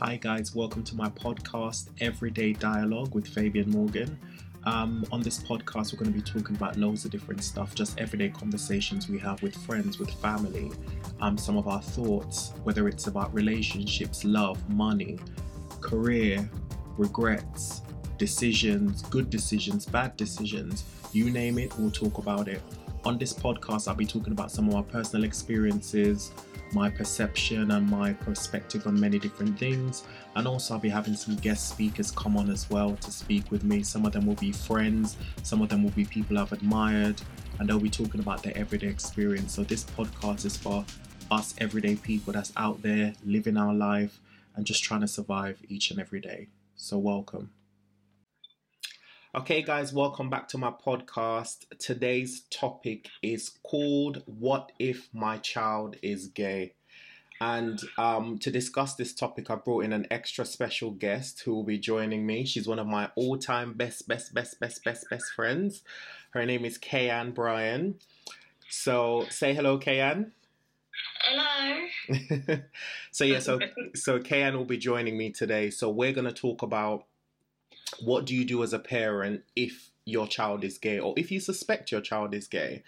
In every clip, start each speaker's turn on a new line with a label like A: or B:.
A: Hi, guys, welcome to my podcast, Everyday Dialogue with Fabian Morgan. Um, on this podcast, we're going to be talking about loads of different stuff, just everyday conversations we have with friends, with family, um, some of our thoughts, whether it's about relationships, love, money, career, regrets, decisions, good decisions, bad decisions, you name it, we'll talk about it. On this podcast, I'll be talking about some of our personal experiences, my perception and my perspective on many different things. And also, I'll be having some guest speakers come on as well to speak with me. Some of them will be friends, some of them will be people I've admired, and they'll be talking about their everyday experience. So, this podcast is for us everyday people that's out there living our life and just trying to survive each and every day. So, welcome. Okay, guys, welcome back to my podcast. Today's topic is called What If My Child is Gay? And um, to discuss this topic, I brought in an extra special guest who will be joining me. She's one of my all time best, best, best, best, best, best friends. Her name is Kay-Ann Bryan. So say hello, Kay-Ann.
B: Hello.
A: so yeah, so so Kay-Ann will be joining me today. So we're gonna talk about what do you do as a parent if your child is gay or if you suspect your child is gay?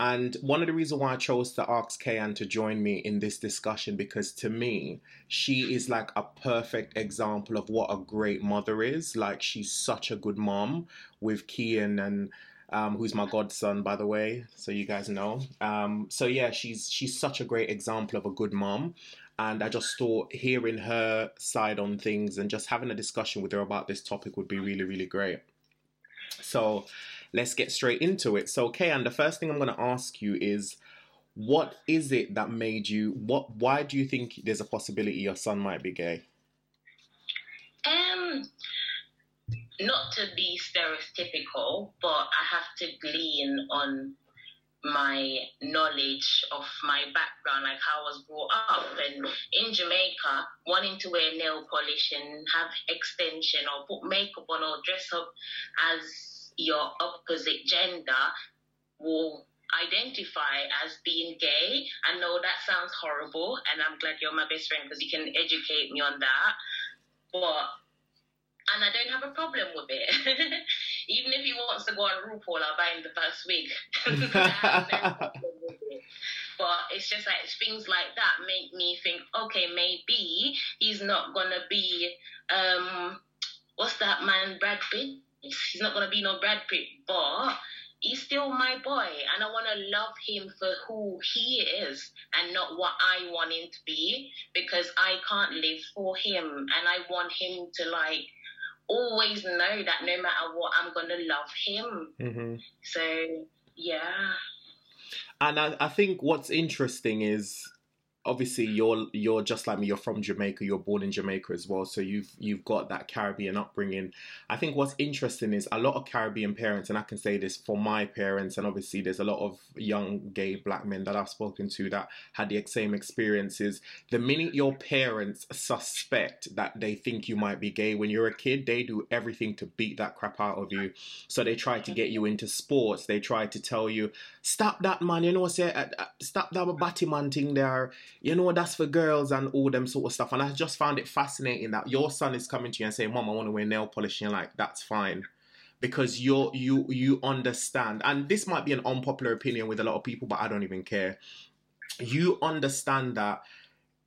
A: And one of the reasons why I chose to ask Kay-Ann to join me in this discussion because to me, she is like a perfect example of what a great mother is. Like she's such a good mom with Kian and um, who's my godson, by the way, so you guys know. Um, so yeah, she's she's such a great example of a good mom, and I just thought hearing her side on things and just having a discussion with her about this topic would be really, really great. So let's get straight into it. So, Kay-Ann, the first thing I'm going to ask you is what is it that made you, what, why do you think there's a possibility your son might be gay?
B: Um, not to be stereotypical, but I have to glean on my knowledge of my background, like how I was brought up. And in Jamaica, wanting to wear nail polish and have extension or put makeup on or dress up as your opposite gender will identify as being gay. I know that sounds horrible, and I'm glad you're my best friend because you can educate me on that. But and I don't have a problem with it. Even if he wants to go on RuPaul, I'll buy him the first wig. but it's just like things like that make me think, okay, maybe he's not gonna be um what's that man, Brad Pitt? He's not gonna be no Brad Pitt, but he's still my boy and I want to love him for who he is and not what I want him to be because I can't live for him and I want him to like always know that no matter what, I'm gonna love him. Mm-hmm. So yeah.
A: And I, I think what's interesting is obviously you're you're just like me you're from Jamaica you're born in Jamaica as well so you've you've got that Caribbean upbringing. I think what's interesting is a lot of Caribbean parents and I can say this for my parents and obviously there's a lot of young gay black men that I've spoken to that had the same experiences. The minute your parents suspect that they think you might be gay when you're a kid they do everything to beat that crap out of you. So they try to get you into sports. They try to tell you stop that man you know say uh, uh, stop that batty man thing there you know, that's for girls and all them sort of stuff. And I just found it fascinating that your son is coming to you and saying, Mom, I want to wear nail polish. And you're like, that's fine. Because you're you you understand. And this might be an unpopular opinion with a lot of people, but I don't even care. You understand that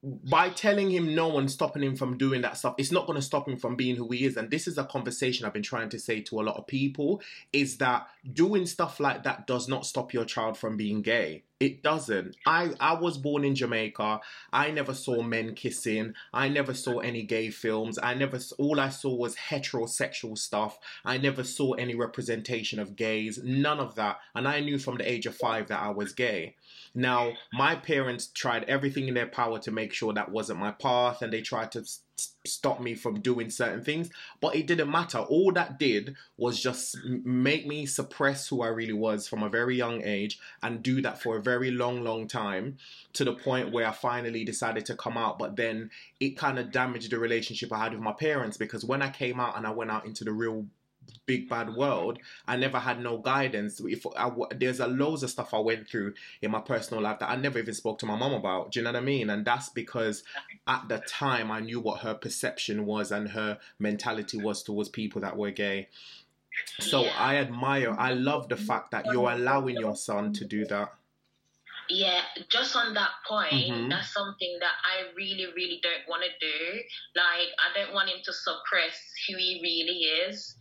A: by telling him no and stopping him from doing that stuff, it's not going to stop him from being who he is. And this is a conversation I've been trying to say to a lot of people is that doing stuff like that does not stop your child from being gay. It doesn't. I, I was born in Jamaica. I never saw men kissing. I never saw any gay films. I never, all I saw was heterosexual stuff. I never saw any representation of gays. None of that. And I knew from the age of five that I was gay. Now, my parents tried everything in their power to make sure that wasn't my path and they tried to stop me from doing certain things but it didn't matter. All that did was just make me suppress who i really was from a very young age and do that for a very long long time to the point where i finally decided to come out. But then it kind of damaged the relationship i had with my parents because when i came out and i went out into the real big bad world. I never had no guidance. If I, there's a loads of stuff I went through in my personal life that I never even spoke to my mom about. Do you know what I mean? And that's because at the time I knew what her perception was and her mentality was towards people that were gay. So. I admire, I love the fact that you're allowing your son to do that.
B: Yeah, just on that point, mm-hmm. that's something that I really, really don't want to do. Like, I don't want him to suppress who he really is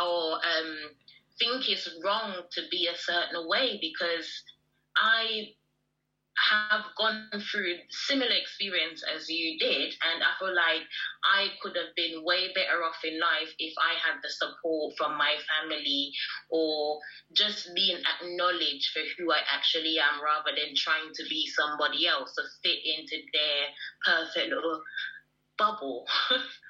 B: or um, think it's wrong to be a certain way because I have gone through similar experience as you did and i feel like i could have been way better off in life if i had the support from my family or just being acknowledged for who i actually am rather than trying to be somebody else to fit into their perfect little bubble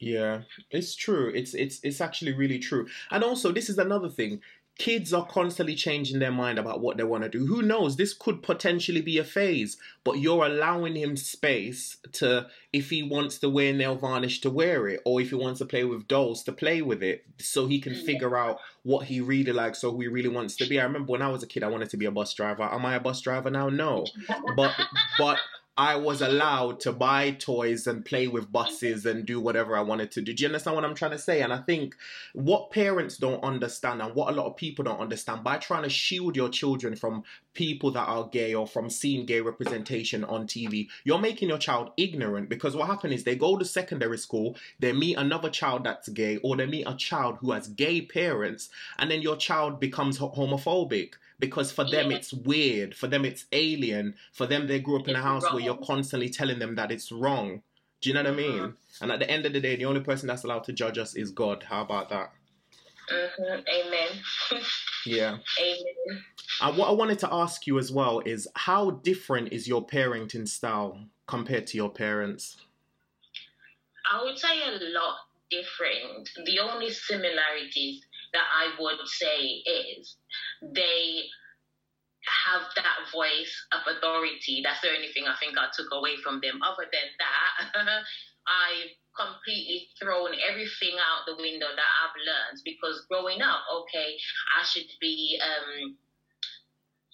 A: Yeah, it's true. It's it's it's actually really true. And also, this is another thing. Kids are constantly changing their mind about what they want to do. Who knows? This could potentially be a phase, but you're allowing him space to, if he wants to wear nail varnish, to wear it, or if he wants to play with dolls, to play with it, so he can figure out what he really likes or who he really wants to be. I remember when I was a kid, I wanted to be a bus driver. Am I a bus driver now? No, but but I was allowed to buy toys and play with buses and do whatever I wanted to do. Do you understand what I'm trying to say? And I think what parents don't understand and what a lot of people don't understand by trying to shield your children from people that are gay or from seeing gay representation on TV, you're making your child ignorant because what happens is they go to secondary school, they meet another child that's gay, or they meet a child who has gay parents, and then your child becomes homophobic because for them yeah. it's weird, for them it's alien, for them they grew up in it's a house wrong. where you're constantly telling them that it's wrong. Do you know what I mean? Mm-hmm. And at the end of the day, the only person that's allowed to judge us is God. How about that?
B: Mm-hmm. Amen.
A: yeah.
B: Amen.
A: And what I wanted to ask you as well is how different is your parenting style compared to your parents?
B: I would say a lot different. The only similarities that I would say is they have that voice of authority. That's the only thing I think I took away from them. Other than that, I've completely thrown everything out the window that I've learned because growing up, okay, I should be um,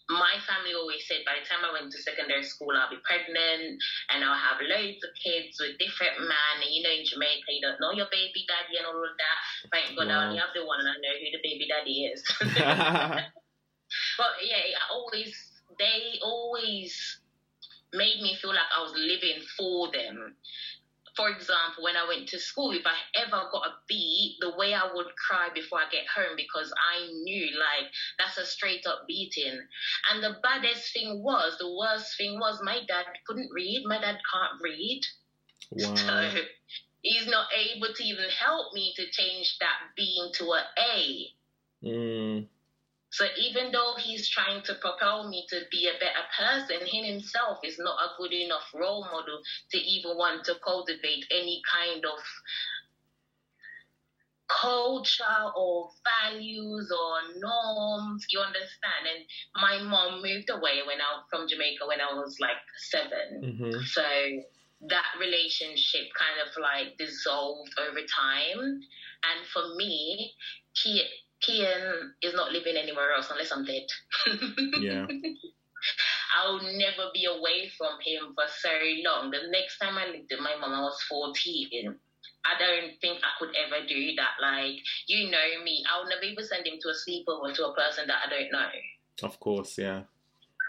B: my family always said by the time I went to secondary school, I'll be pregnant and I'll have loads of kids with different men. And you know, in Jamaica, you don't know your baby daddy and all of that. Thank God wow. I only have the one and I know who the baby daddy is. but yeah, I always, they always made me feel like I was living for them for example, when I went to school, if I ever got a B, the way I would cry before I get home because I knew like that's a straight up beating. And the baddest thing was, the worst thing was, my dad couldn't read. My dad can't read. Wow. So he's not able to even help me to change that B into a A. Mm. So even though he's trying to propel me to be a better person, he himself is not a good enough role model to even want to cultivate any kind of culture or values or norms. You understand? And my mom moved away when I from Jamaica when I was like 7 mm-hmm. So that relationship kind of like dissolved over time. And for me, he Kian is not living anywhere else unless I'm dead.
A: yeah.
B: I'll never be away from him for so long. The next time I lived with my mom, I was 14. I don't think I could ever do that. Like, you know me, I'll never even send him to a sleepover to a person that I don't know.
A: Of course, yeah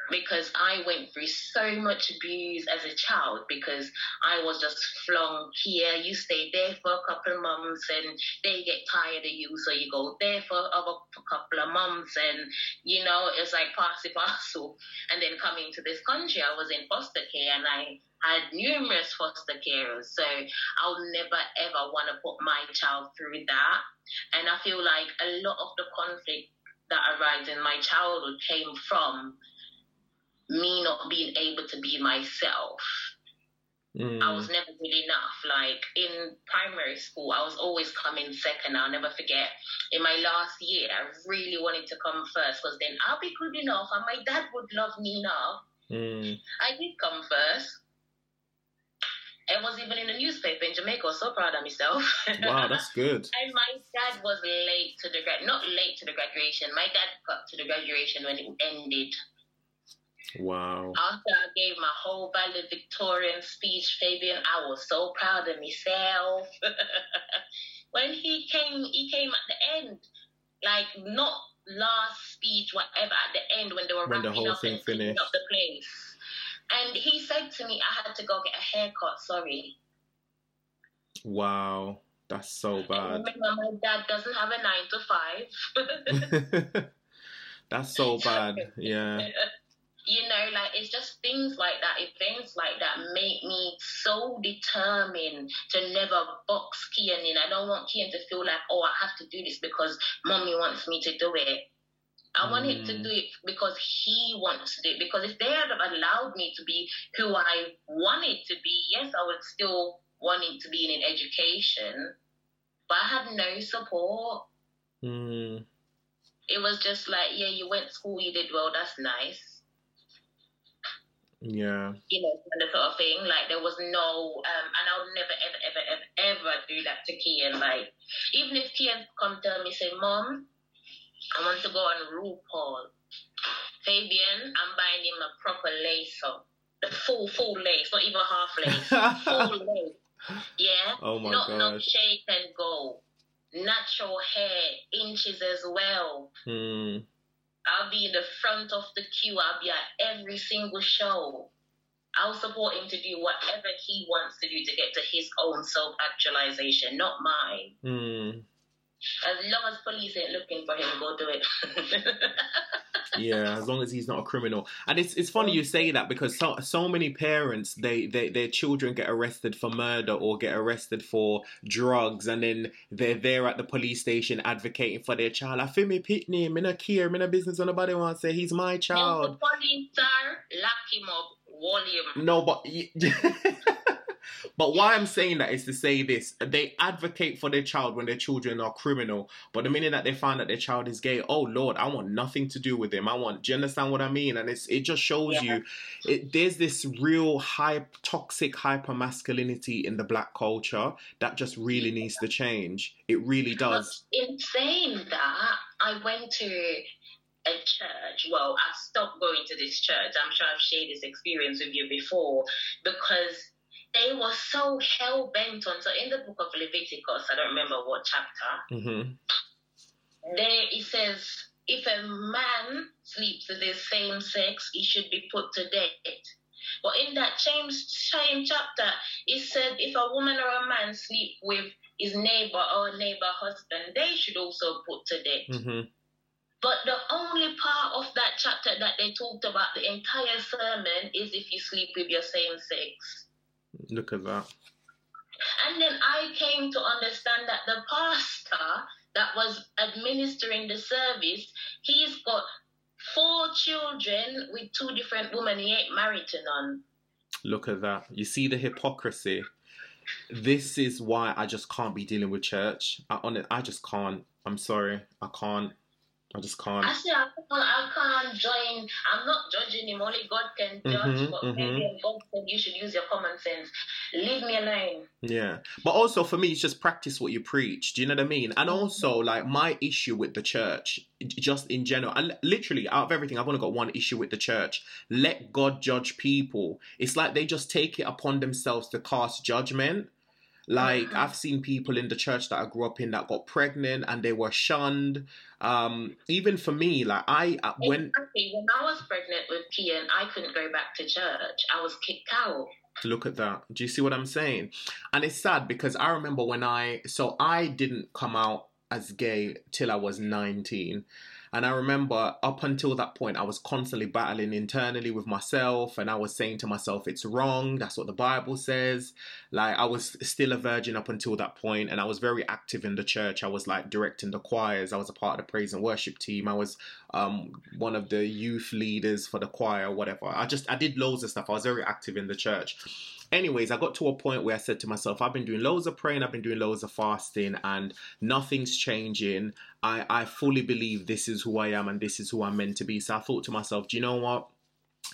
B: because I went through so much abuse as a child because I was just flung here. You stay there for a couple of months and they get tired of you, so you go there for a couple of months, and you know it's like passy parcel. And then coming to this country, I was in foster care and I had numerous foster carers, so I'll never ever want to put my child through that. And I feel like a lot of the conflict that arose in my childhood came from me not being able to be myself. Mm. I was never good enough. Like in primary school, I was always coming second. I'll never forget. In my last year, I really wanted to come first because then I'll be good enough and my dad would love me enough. Mm. I did come first. It was even in the newspaper in Jamaica. I was so proud of myself.
A: Wow, that's good.
B: and my dad was late to the grad, not late to the graduation. My dad got to the graduation when it ended.
A: Wow.
B: After I gave my whole valedictorian speech, Fabian, I was so proud of myself. when he came, he came at the end, like not last speech, whatever, at the end when they were
A: When the
B: wrapping
A: whole
B: up
A: thing
B: and
A: finished.
B: up the place. And he said to me, I had to go get a haircut. Sorry.
A: Wow. That's so
B: And
A: bad.
B: remember, my dad doesn't have a nine to five.
A: that's so bad. Yeah.
B: You know, like it's just things like that, events like that make me so determined to never box Kian in. I don't want Kian to feel like, oh, I have to do this because mommy wants me to do it. I want him to
A: Mm.
B: do it because he wants to do it. Because if they had allowed me to be who I wanted to be, yes, I would still want him to be in an education. But I had no support.
A: Mm.
B: It was just like, yeah, you went to school, you did well, that's nice.
A: Yeah.
B: you know, kind of sort of thing. Like there was no, um, and I'll never, ever, ever, ever, ever do that to Kian. Like even if Kian come tell me, say, "Mom, I want to go on RuPaul." Fabian, I'm buying him a proper lace up, the full, full lace, not even half lace, full lace. Yeah.
A: oh my
B: not not
A: gosh.
B: shake and go. Natural hair, inches as well.
A: Mm.
B: I'll be in the front of the queue. I'll be at every single show. I'll support him to do whatever he wants to do to get to his own self actualization, not mine.
A: Mm.
B: As long as police ain't looking for him, go do it.
A: yeah, as long as he's not a criminal. And it's it's funny you say that because so so many parents they, they their children get arrested for murder or get arrested for drugs and then they're there at the police station advocating for their child. I feel me pitney, me not care, me no business on nobody wants to say he's my child.
B: police sir, lock him up, wall him.
A: No, but but why I'm saying that is to say this: they advocate for their child when their children are criminal, but the minute that they find that their child is gay, oh Lord, I want nothing to do with him. I want. Do you understand what I mean? And it's it just shows
B: Yeah.
A: you, it, there's this real high toxic hyper masculinity in the black culture that just really needs to change. It really does.
B: But in saying that, I went to a church. Well, I stopped going to this church. I'm sure I've shared this experience with you before because they were so hell bent on. So in the book of Leviticus, I don't remember what chapter,
A: hmm
B: there it says if a man sleeps with his same sex, he should be put to death. But in that same, same chapter, it said if a woman or a man sleep with his neighbor or neighbor husband, they should also put to death.
A: hmm
B: But the only part of that chapter that they talked about the entire sermon is if you sleep with your same sex.
A: Look at that.
B: And then I came to understand that the pastor that was administering the service, he's got four children with two different women. He ain't married to none.
A: Look at that. You see the hypocrisy. This is why I just can't be dealing with church. I on I just can't. I'm sorry. I can't. I just can't.
B: I said, I can't, I can't join. I'm not judging him. Only God can judge.
A: Mhm,
B: but
A: mhm.
B: maybe God said you should use your common sense. Leave me alone.
A: Yeah. But also for me, it's just practice what you preach. Do you know what I mean? And also, like, my issue with the church, just in general, and literally out of everything, I've only got one issue with the church. Let God judge people. It's like they just take it upon themselves to cast judgment. Like
B: Mhm.
A: I've seen people in the church that I grew up in that got pregnant and they were shunned. Um, even for me, like I uh, when
B: Exactly. When I was pregnant with Kian, I couldn't go back to church. I was kicked out.
A: Look at that. Do you see what I'm saying? And it's sad because I remember when I so I didn't come out as gay till I was 19. And I remember up until that point I was constantly battling internally with myself and I was saying to myself it's wrong, that's what the Bible says. Like I was still a virgin up until that point and I was very active in the church. I was like directing the choirs, I was a part of the praise and worship team. I was um one of the youth leaders for the choir whatever. I just I did loads of stuff. I was very active in the church anyways, I got to a point where I said to myself, I've been doing loads of praying, I've been doing loads of fasting, and nothing's changing. I, I fully believe this is who I am and this is who I'm meant to be. So I thought to myself, do you know what?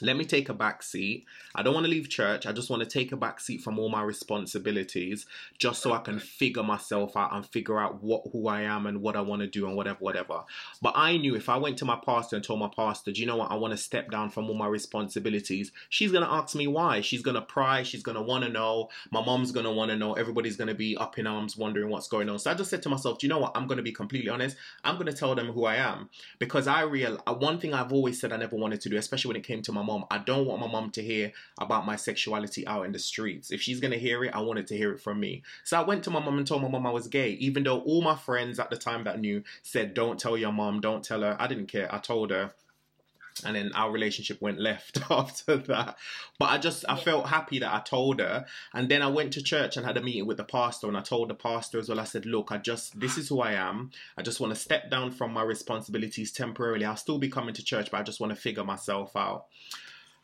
A: Let me take a back seat. I don't want to leave church. I just want to take a back seat from all my responsibilities just so I can figure myself out and figure out what who I am and what I want to do and whatever, whatever. But I knew if I went to my pastor and told my pastor, do you know what? I want to step down from all my responsibilities. She's going to ask me why. She's going to pry. She's going to want to know. My mom's going to want to know. Everybody's going to be up in arms wondering what's going on. So I just said to myself, do you know what? I'm going to be completely honest. I'm going to tell them who I am because I real uh, one thing I've always said I never wanted to do, especially when it came to my mom. I don't want my mom to hear about my sexuality out in the streets. If she's gonna hear it, I wanted to hear it from me. So I went to my mom and told my mom I was gay, even though all my friends at the time that knew said, "Don't tell your mom, don't tell her." I didn't care. I told her and then our relationship went left after that. But i just i felt happy that i told her. And then i went to church and had a meeting with the pastor and i told the pastor as well. I said look i just this is who i am. I just want to step down from my responsibilities temporarily. I'll still be coming to church but i just want to figure myself out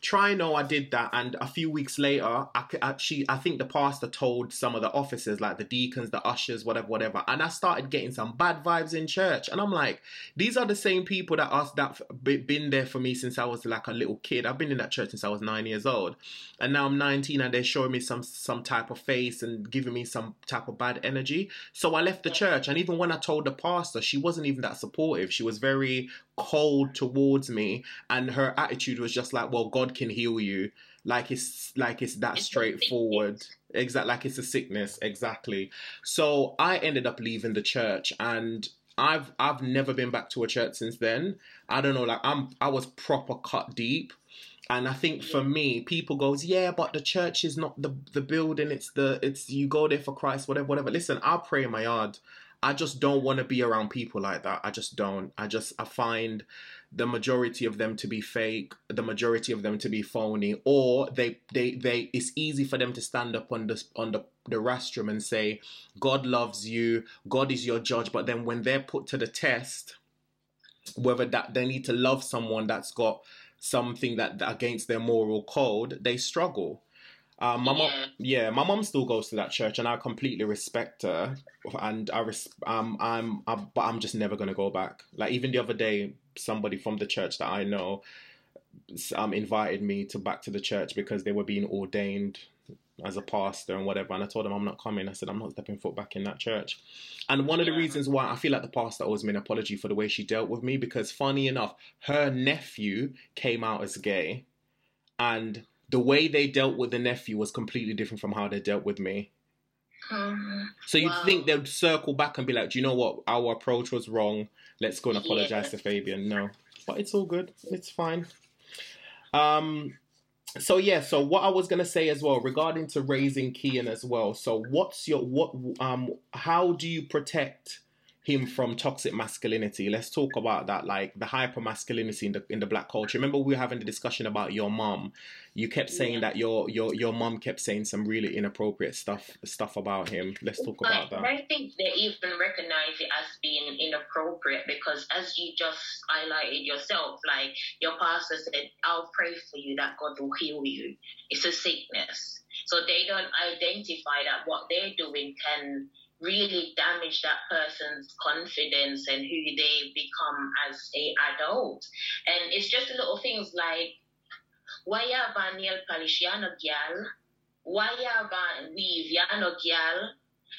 A: Try know I did that, and a few weeks later, I actually I think the pastor told some of the officers, like the deacons, the ushers, whatever, whatever, and I started getting some bad vibes in church, and I'm like, these are the same people that us that been there for me since I was like a little kid. I've been in that church since I was nine years old, and now I'm 19, and they're showing me some some type of face and giving me some type of bad energy. So I left the church, and even when I told the pastor, she wasn't even that supportive. She was very cold towards me and her attitude was just like well god can heal you. Like it's like it's that straightforward. exactly like it's a sickness. Exactly. So i ended up leaving the church and i've i've never been back to a church since then. I don't know like i'm i was proper cut deep. And I think for me, people goes, yeah, but the church is not the the building. It's the it's you go there for Christ, whatever, whatever. Listen, I'll pray in my yard. I just don't want to be around people like that. I just don't. I just I find the majority of them to be fake, the majority of them to be phony, or they they they it's easy for them to stand up on the on the the rostrum and say, God loves you, God is your judge, but then when they're put to the test, whether that they need to love someone that's got something that, that against their moral code, they struggle. Um, my yeah. mom, yeah, my mom still goes to that church, and I completely respect her. And I, res- um, I'm, I'm, but I'm just never gonna go back. Like even the other day, somebody from the church that I know, um, invited me to back to the church because they were being ordained as a pastor and whatever. And I told them I'm not coming. I said I'm not stepping foot back in that church. And one of the reasons why I feel like the pastor owes me an apology for the way she dealt with me because funny enough, her nephew came out as gay, and the way they dealt with the nephew was completely different from how they dealt with me. Um, so you'd wow. think they'd circle back and be like, "Do you know what? Our approach was wrong. Let's go and apologize yeah. to Fabian." No, but it's all good. It's fine. Um. So yeah. So what I was gonna say as well regarding to raising Kian as well. So what's your what um? How do you protect? Him from toxic masculinity. Let's talk about that, like the hyper masculinity in the in the black culture. Remember we were having the discussion about your mom. You kept saying yeah. that your your your mom kept saying some really inappropriate stuff stuff about him. Let's talk about that.
B: I think they even recognize it as being inappropriate because as you just highlighted yourself, like your pastor said, I'll pray for you that God will heal you. It's a sickness. So they don't identify that what they're doing can really damage that person's confidence and who they become as a adult. And it's just little things like why have a nail polish you're no girl? Why have a weave you're no girl?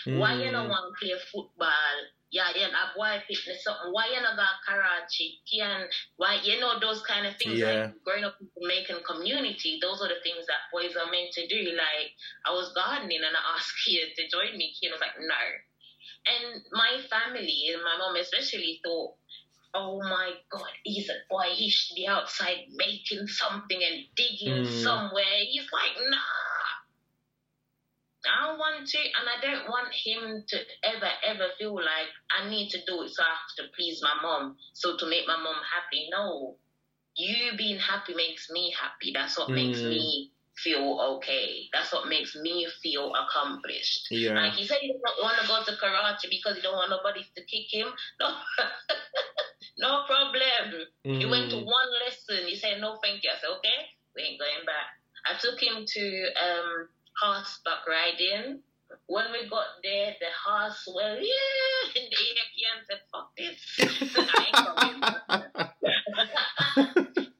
B: Mm. Why you don't want to play football? Yeah, you have boy fitness something. Why you not got karate? Can why you know those kind of things yeah. like growing up in Jamaican community, those are the things that boys are meant to do. Like I was gardening and I asked kids to join me. Kid was like, no. And my family and my mom especially thought, oh my god, he's a boy, he should be outside making something and digging mm. somewhere. He's like, nah. I don't want to, and I don't want him to ever, ever feel like I need to do it so I have to please my mom, so to make my mom happy. No, you being happy makes me happy. That's what mm. makes me feel okay. That's what makes me feel accomplished. Yeah. Like he said, he don't want to go to karate because he don't want nobody to kick him. No, no problem. Mm. He went to mm. one lesson. He said, no, thank you. I said, okay, we ain't going back. I took him to um, horseback riding. When we got there, the horse well, yeah, and the European said, "Fuck this."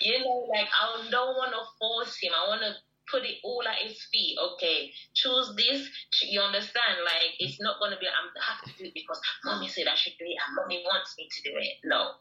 B: you know, like I don't want to force him. I want to put it all at his feet. Okay, choose this. You understand? Like it's not gonna be. I'm I have to do it because mommy said I should do it, and mommy wants me to do it. No,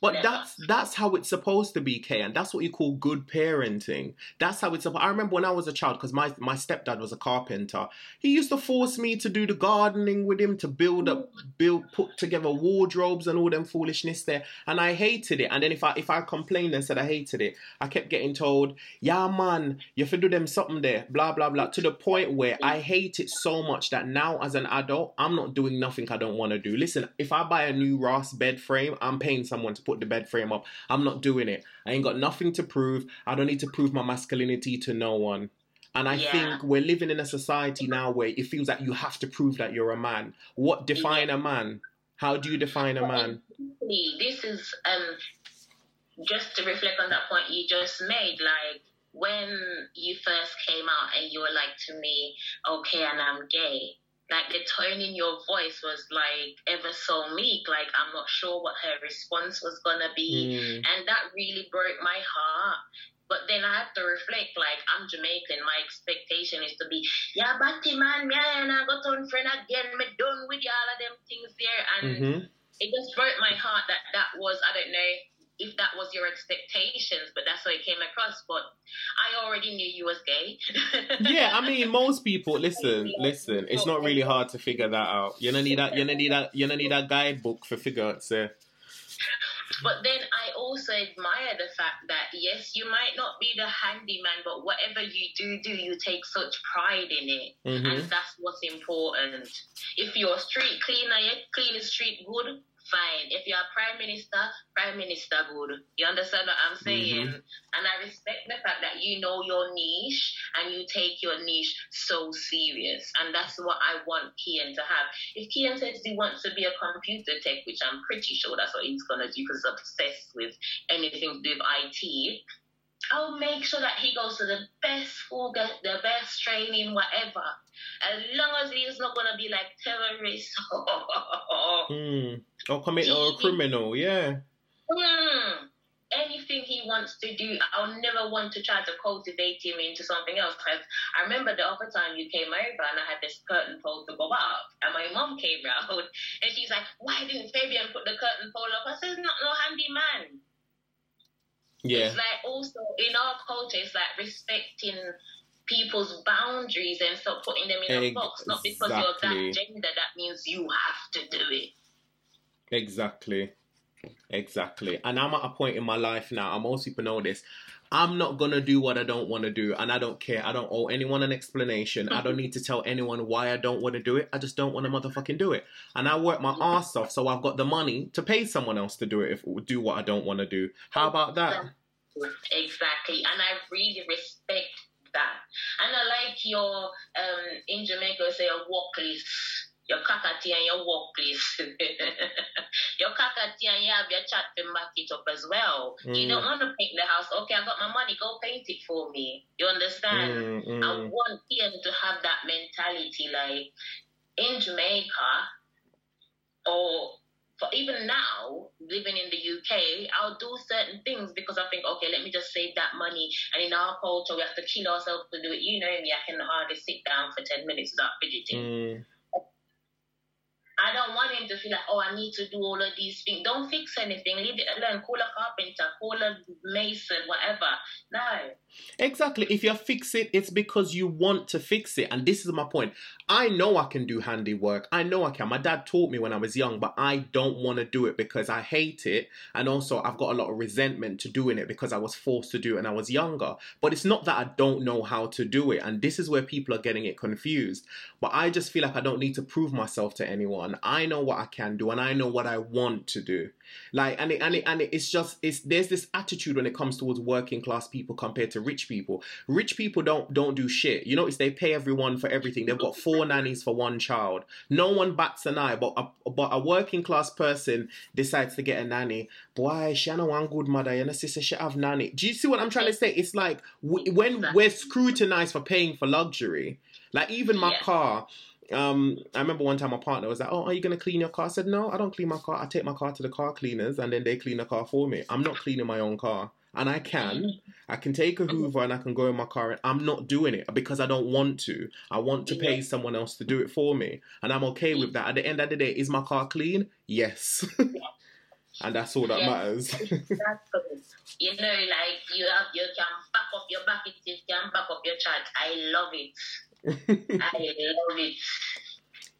A: but Never. that's that's how it's supposed to be, Kay, and that's what you call good parenting. That's how it's. I remember when I was a child, because my my stepdad was a carpenter. He used to force me to do the gardening with him to build up, build, put together wardrobes and all them foolishness there, and I hated it. And then if I if I complained and said I hated it, I kept getting told, "Yeah, man, you have to do them something there." Blah blah blah. To the point where I hate it so much that now as an adult, I'm not doing nothing I don't want to do. Listen, if I buy a new Ross bed frame, I'm paying someone to put the bed frame up. I'm not doing it. I ain't got nothing to prove. I don't need to prove my masculinity to no one. And I yeah. think we're living in a society now where it feels like you have to prove that you're a man. What define yeah. a man? How do you define a man?
B: This is um just to reflect on that point you just made, like when you first came out and you were like to me, okay, and I'm gay, like the tone in your voice was like ever so meek like i'm not sure what her response was gonna be mm. and that really broke my heart but then I have to reflect, like, I'm Jamaican. My expectation is to be, yeah, Batty man, yeah, and I got on friend again. Me done with you all of them things there. And mm-hmm. it just broke my heart that that was, I don't know, if that was your expectations, but that's how it came across. But I already knew you was gay.
A: yeah, I mean, most people listen, listen. It's not really hard to figure that out. You don't need that. You don't need that. You don't need that guidebook for figure out. So.
B: But then I also admire the fact that yes, you might not be the handyman, but whatever you do do, you take such pride in it, mm-hmm. and that's what's important. If you're a street cleaner, you clean the street good fine. If you're a prime minister, prime minister good. You understand what I'm saying? Mm-hmm. And I respect the fact that you know your niche and you take your niche so serious. And that's what I want Kian to have. If Kian says he wants to be a computer tech, which I'm pretty sure that's what he's gonna do because he's obsessed with anything to do with IT, I'll make sure that he goes to the best school, get the best training, whatever. As long as he's not gonna be like terrorist
A: mm. or commit or a criminal, yeah.
B: Mm. Anything he wants to do, I'll never want to try to cultivate him into something else. Because I remember the other time you came over and I had this curtain pole to go up, and my mom came round and she's like, "Why didn't Fabian put the curtain pole up?" I said, "Not no handy man." Yeah. It's like also in our culture, it's like respecting people's boundaries and stop putting them in a box. Not because you're that gender, that means you have to do it.
A: Exactly. Exactly. And I'm at a point in my life now, and most people know this. I'm not gonna do what I don't want to do, and I don't care. I don't owe anyone an explanation. I don't need to tell anyone why I don't want to do it. I just don't want to motherfucking do it. And I work my ass off, so I've got the money to pay someone else to do it if do what I don't want to do. How about that?
B: Exactly, and I really respect that. And I like your um in Jamaica say a walk your cockatoo and your workplace. your cockatoo and you have your chat to back it up as well. Mm. You don't want to paint the house. Okay, I got my money. Go paint it for me. You understand? Mm, mm. I want him to have that mentality. Like in Jamaica, or for even now, living in the UK, I'll do certain things because I think, okay, let me just save that money. And in our culture, we have to kill ourselves to do it. You know me, I can hardly sit down for 10 minutes without fidgeting. I don't want him to feel like, oh, I need to do all of these things. Don't fix anything. Leave it alone. Call a carpenter, call a mason, whatever. No.
A: Exactly. If you fix it, it's because you want to fix it. And this is my point. I know I can do handiwork. I know I can. My dad taught me when I was young, but I don't want to do it because I hate it. And also, I've got a lot of resentment to doing it because I was forced to do it when I was younger. But it's not that I don't know how to do it. And this is where people are getting it confused. But I just feel like I don't need to prove myself to anyone. I know what I can do and I know what I want to do. Like, and it, and it, and it's just, it's, there's this attitude when it comes towards working class people compared to rich people. Rich people don't, don't do shit. You notice they pay everyone for everything. They've got four nannies for one child. No one bats an eye, but a, but a working class person decides to get a nanny. Boy, she no one good mother. You know, sister, she have nanny. Do you see what I'm trying to say? It's like when we're scrutinized for paying for luxury. Like even my yeah. car, um, I remember one time my partner was like, "Oh, are you gonna clean your car?" I said, "No, I don't clean my car. I take my car to the car cleaners, and then they clean the car for me. I'm not cleaning my own car." and I can, I can take a Hoover and I can go in my car and I'm not doing it because I don't want to. I want to pay someone else to do it for me. And I'm okay with that. At the end of the day, is my car clean? Yes. and that's all that matters.
B: exactly. You know, like you have you can back up your bucket, you can back up your child. I love it. I love it.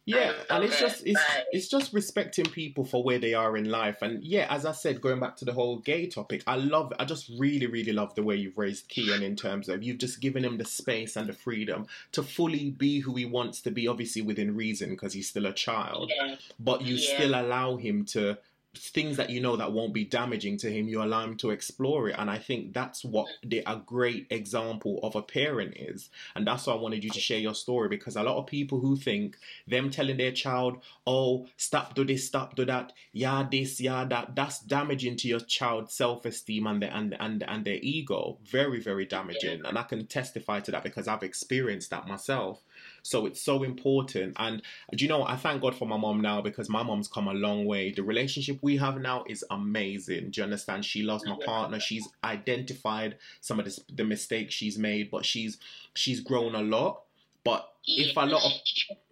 A: Yeah, and it's just it's it's just respecting people for where they are in life. And yeah, as I said, going back to the whole gay topic, I love I just really, really love the way you've raised Kian in terms of you've just given him the space and the freedom to fully be who he wants to be, obviously within reason, because he's still a child. Yeah. But you yeah. still allow him to things that you know that won't be damaging to him, you allow him to explore it. And I think that's what the, a great example of a parent is. And that's why I wanted you to share your story because a lot of people who think them telling their child, oh, stop do this, stop do that, yeah, this, yeah, that, that's damaging to your child's self-esteem and their, and, and, and their ego. Very, very damaging. And I can testify to that because I've experienced that myself. So it's so important. And do you know, I thank God for my mom now because my mom's come a long way. The relationship we have now is amazing. Do you understand? She loves my partner. She's identified some of the, the mistakes she's made, but she's she's grown a lot. But if a lot of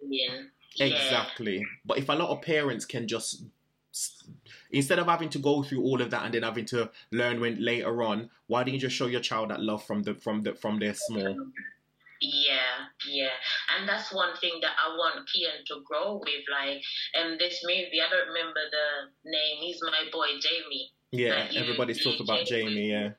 A: yeah. exactly, but if a lot of parents can just instead of having to go through all of that and then having to learn when later on, why don't you just show your child that love from the from the from their small?
B: Yeah, yeah, and that's one thing that I want Kian to grow with. Like, in um, this movie, I don't remember the name. He's my boy Jamie.
A: Yeah, everybody's talking about Jamie. Yeah.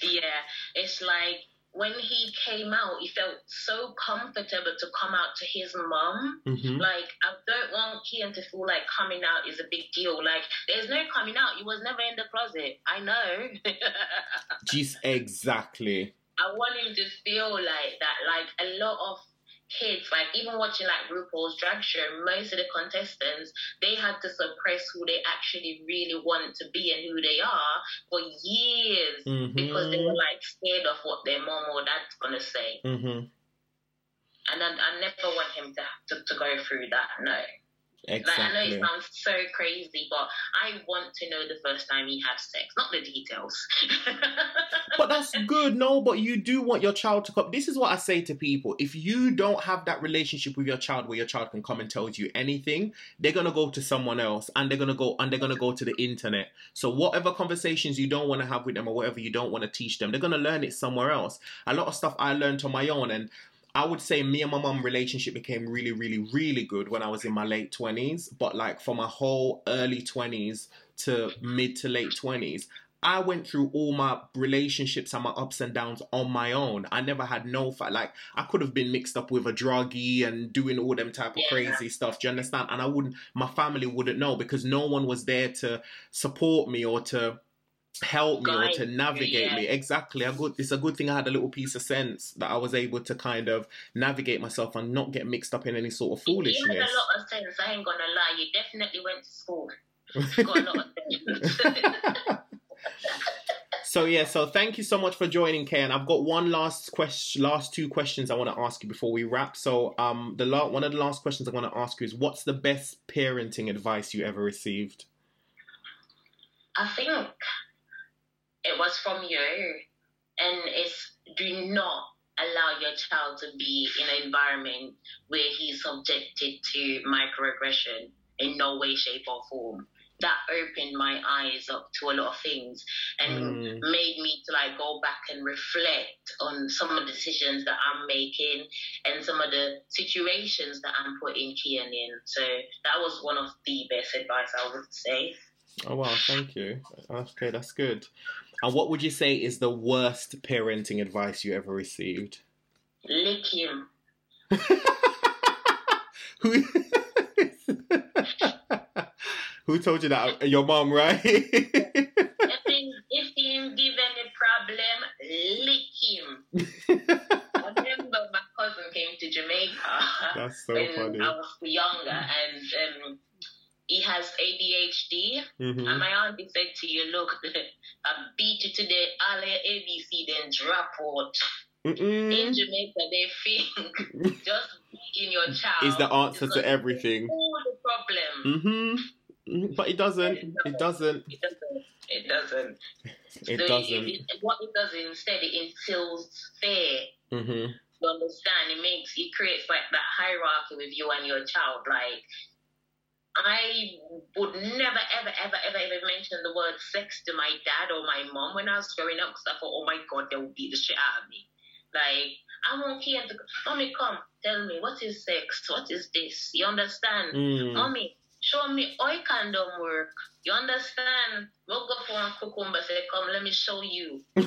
B: Yeah, it's like when he came out, he felt so comfortable to come out to his mom. Mm-hmm. Like, I don't want Kian to feel like coming out is a big deal. Like, there's no coming out. He was never in the closet. I know.
A: Jeez, exactly.
B: I want him to feel like that. Like a lot of kids, like even watching like RuPaul's Drag Show, most of the contestants they had to suppress who they actually really want to be and who they are for years mm-hmm. because they were like scared of what their mom or dad's gonna say. Mm-hmm. And I, I never want him to, to to go through that. No. Exactly. Like, I know it sounds so crazy, but I want to know the first time he had sex, not the details.
A: but that's good, no. But you do want your child to come. This is what I say to people: if you don't have that relationship with your child, where your child can come and tell you anything, they're gonna go to someone else, and they're gonna go and they're gonna go to the internet. So whatever conversations you don't want to have with them, or whatever you don't want to teach them, they're gonna learn it somewhere else. A lot of stuff I learned on my own, and I would say me and my mum relationship became really, really, really good when I was in my late twenties. But like for my whole early twenties to mid to late twenties, I went through all my relationships and my ups and downs on my own. I never had no fight. Like I could have been mixed up with a druggie and doing all them type of yeah. crazy stuff. Do you understand? And I wouldn't. My family wouldn't know because no one was there to support me or to help me or to navigate yeah. me. Exactly. A good it's a good thing I had a little piece of sense that I was able to kind of navigate myself and not get mixed up in any sort of foolishness. You
B: had a lot of sense, I ain't gonna lie. You definitely went to school. got a lot of sense.
A: So yeah, so thank you so much for joining, Ken. I've got one last question, last two questions I want to ask you before we wrap. So um, the la- one of the last questions I want to ask you is, what's the best parenting advice you ever received?
B: I think it was from you, and it's do not allow your child to be in an environment where he's subjected to microaggression in no way, shape, or form. That opened my eyes up to a lot of things and mm. made me to like go back and reflect on some of the decisions that I'm making and some of the situations that I'm putting Kian in. So that was one of the best advice I would say.
A: Oh wow, thank you. Okay, that's good. And what would you say is the worst parenting advice you ever received?
B: Lick him.
A: who, who told you that? Your mom, right? if,
B: he, if he give any problem, lick him. I remember my cousin came to Jamaica.
A: That's so when funny.
B: I was younger, and um, he has ADHD. Mm-hmm. And my auntie said to you, look, I beat you to the all ABC, then drop out. Mm-mm. In Jamaica, they think just in your child
A: is the answer to everything.
B: All the problem.
A: Mm-hmm. mm-hmm. But it doesn't. It doesn't.
B: It doesn't. It doesn't.
A: It
B: so
A: doesn't.
B: It, it, what it does instead, it instills fear.
A: Mm-hmm.
B: You understand? It makes it creates like that hierarchy with you and your child. Like I would never, ever, ever, ever, ever mention the word sex to my dad or my mom when I was growing up because I thought, oh my god, they will beat the shit out of me. Like I want kids to, mommy, come, tell me what is sex, what is this? You understand,
A: Mm.
B: mommy? Show me oil condom work. You understand? We'll go for a cucumber. Say, come, let me show you.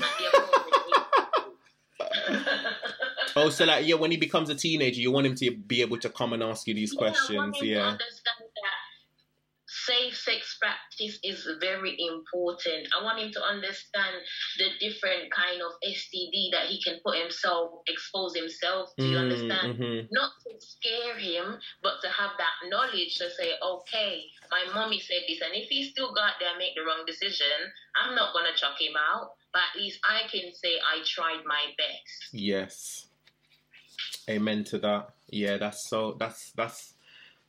A: Oh, so like yeah, when he becomes a teenager, you want him to be able to come and ask you these
B: Yeah,
A: questions. Yeah.
B: understand safe sex practice is very important. I want him to understand the different kind of STD that he can put himself, expose himself to. You understand?
A: Mm-hmm.
B: Not to scare him, but to have that knowledge to say, okay, my mommy said this, and if he still got there and make the wrong decision, I'm not gonna chuck him out. But at least I can say I tried my best.
A: Yes. Amen to that. Yeah, that's so that's that's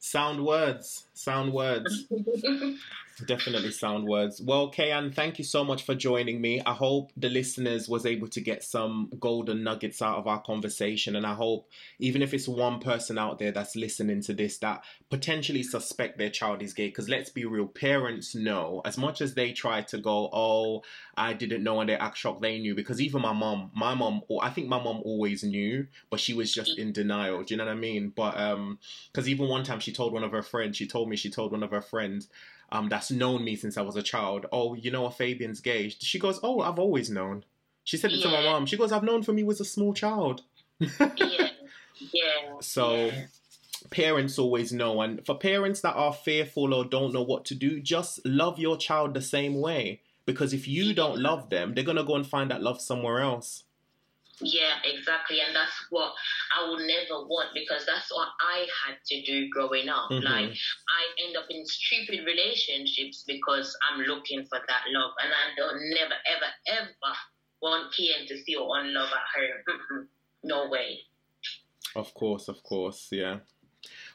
A: sound words. Sound words. Definitely sound words. Well, Kay-Ann, thank you so much for joining me. I hope the listeners was able to get some golden nuggets out of our conversation, and I hope even if it's one person out there that's listening to this that potentially suspect their child is gay, because let's be real, parents know as much as they try to go, oh, I didn't know, and they act shocked they knew, because even my mom, my mom, or I think my mom always knew, but she was just in denial. Do you know what I mean? But um, because even one time she told one of her friends, she told me she told one of her friends um, that's known me since I was a child. Oh, you know, Fabian's gay. She goes, oh, I've always known. She said it to my mom. She goes, I've known from you was a small child.
B: yeah, yeah.
A: So
B: yeah.
A: parents always know. And for parents that are fearful or don't know what to do, just love your child the same way. Because if you don't love them, they're gonna go and find that love somewhere else.
B: Yeah, exactly. And that's what I would never want because that's what I had to do growing up.
A: Mhm.
B: Like, I end up in stupid relationships because I'm looking for that love. And I don't never, ever, ever want Kian to feel unloved at home. No way.
A: Of course, of course, yeah.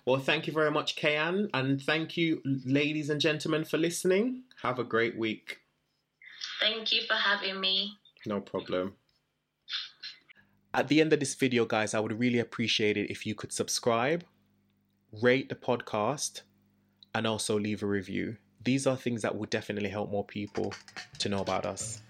A: Well, thank you very much, Kay-Ann, and thank you, ladies and gentlemen, for listening. Have a great week.
B: Thank you for having me.
A: No problem. At the end of this video, guys, I would really appreciate it if you could subscribe, rate the podcast, and also leave a review. These are things that will definitely help more people to know about us.